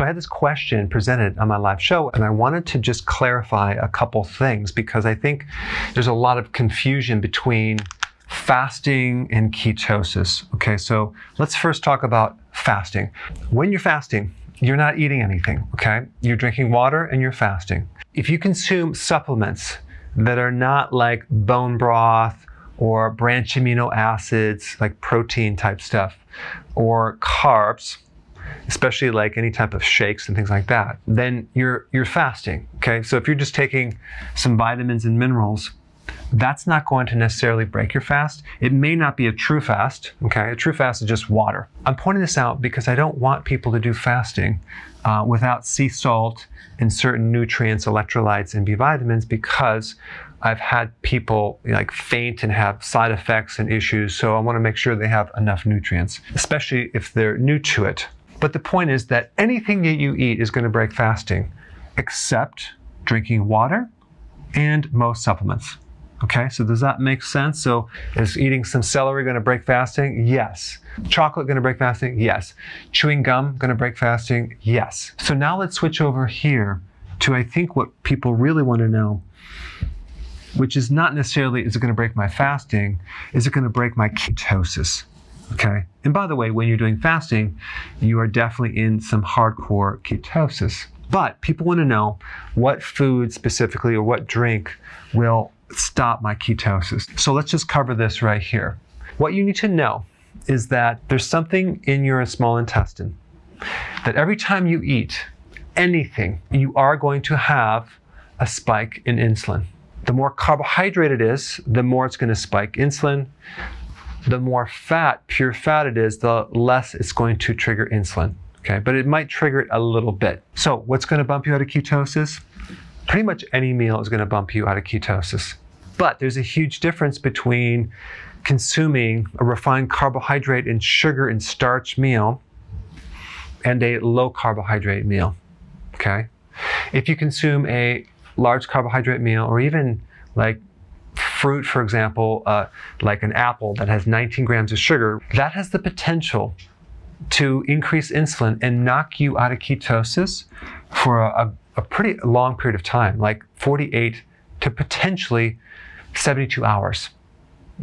So I had this question presented on my live show, and I wanted to just clarify a couple things because I think there's a lot of confusion between fasting and ketosis. Okay, so let's first talk about fasting. When you're fasting, you're not eating anything, okay? You're drinking water and you're fasting. If you consume supplements that are not like bone broth or branch amino acids, like protein type stuff, or carbs, especially like any type of shakes and things like that, then you're you're fasting. Okay, so if you're just taking some vitamins and minerals, that's not going to necessarily break your fast. It may not be a true fast. Okay, a true fast is just water. I'm pointing this out because I don't want people to do fasting uh, without sea salt and certain nutrients, electrolytes, and B vitamins because I've had people like faint and have side effects and issues. So I want to make sure they have enough nutrients, especially if they're new to it. But the point is that anything that you eat is going to break fasting, except drinking water and most supplements. Okay, so does that make sense? So is eating some celery going to break fasting? Yes. Chocolate going to break fasting? Yes. Chewing gum going to break fasting? Yes. So now let's switch over here to I think what people really want to know, which is not necessarily is it going to break my fasting, is it going to break my ketosis? Okay. And by the way, when you're doing fasting, you are definitely in some hardcore ketosis. But people want to know what food specifically or what drink will stop my ketosis. So let's just cover this right here. What you need to know is that there's something in your small intestine that every time you eat anything, you are going to have a spike in insulin. The more carbohydrate it is, the more it's going to spike insulin the more fat, pure fat it is, the less it's going to trigger insulin. Okay, but it might trigger it a little bit. So, what's going to bump you out of ketosis? Pretty much any meal is going to bump you out of ketosis. But there's a huge difference between consuming a refined carbohydrate and sugar and starch meal and a low carbohydrate meal. Okay? If you consume a large carbohydrate meal or even like fruit, for example, uh, like an apple that has 19 grams of sugar, that has the potential to increase insulin and knock you out of ketosis for a, a pretty long period of time, like 48 to potentially 72 hours.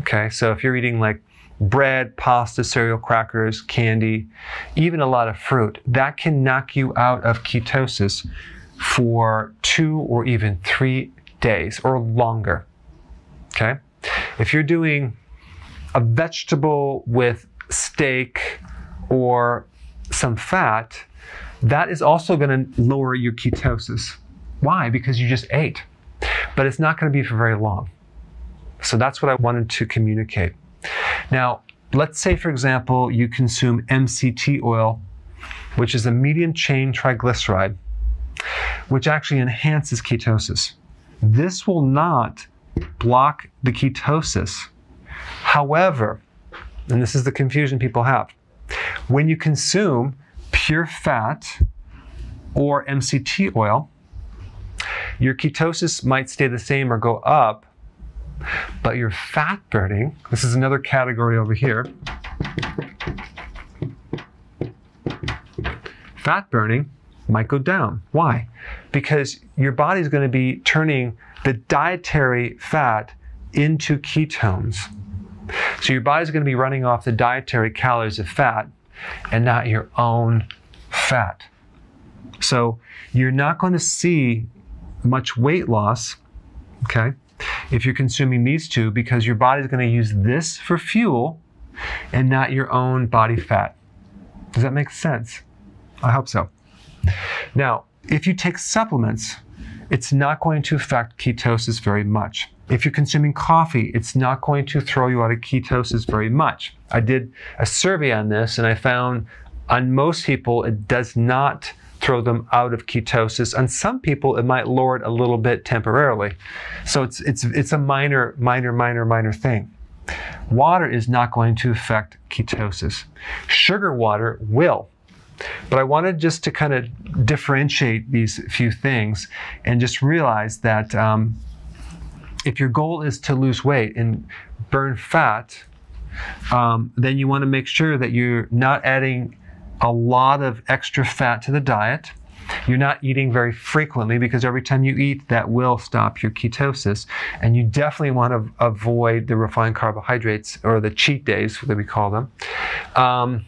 Okay, so if you're eating like bread, pasta, cereal, crackers, candy, even a lot of fruit, that can knock you out of ketosis for two or even three days or longer. Okay? If you're doing a vegetable with steak or some fat, that is also going to lower your ketosis. Why? Because you just ate. but it's not going to be for very long. So that's what I wanted to communicate. Now, let's say, for example, you consume MCT oil, which is a medium chain triglyceride, which actually enhances ketosis. This will not block the ketosis. However, and this is the confusion people have, when you consume pure fat or MCT oil, your ketosis might stay the same or go up, but your fat burning, this is another category over here. Fat burning might go down. Why? Because your body is going to be turning the dietary fat into ketones. So your body's going to be running off the dietary calories of fat and not your own fat. So you're not going to see much weight loss, okay, if you're consuming these two because your body's going to use this for fuel and not your own body fat. Does that make sense? I hope so. Now, if you take supplements, it's not going to affect ketosis very much. If you're consuming coffee, it's not going to throw you out of ketosis very much. I did a survey on this and I found on most people it does not throw them out of ketosis. On some people, it might lower it a little bit temporarily. So it's, it's, it's a minor, minor, minor, minor thing. Water is not going to affect ketosis. Sugar water will. But I wanted just to kind of differentiate these few things and just realize that um, if your goal is to lose weight and burn fat, um, then you want to make sure that you're not adding a lot of extra fat to the diet. You're not eating very frequently because every time you eat, that will stop your ketosis. And you definitely want to avoid the refined carbohydrates or the cheat days that we call them. Um,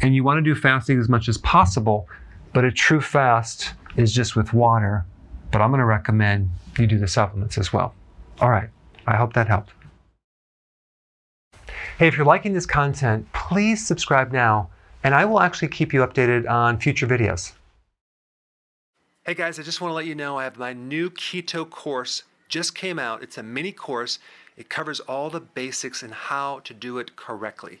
and you want to do fasting as much as possible, but a true fast is just with water. But I'm going to recommend you do the supplements as well. All right, I hope that helped. Hey, if you're liking this content, please subscribe now, and I will actually keep you updated on future videos. Hey guys, I just want to let you know I have my new keto course just came out. It's a mini course. It covers all the basics and how to do it correctly.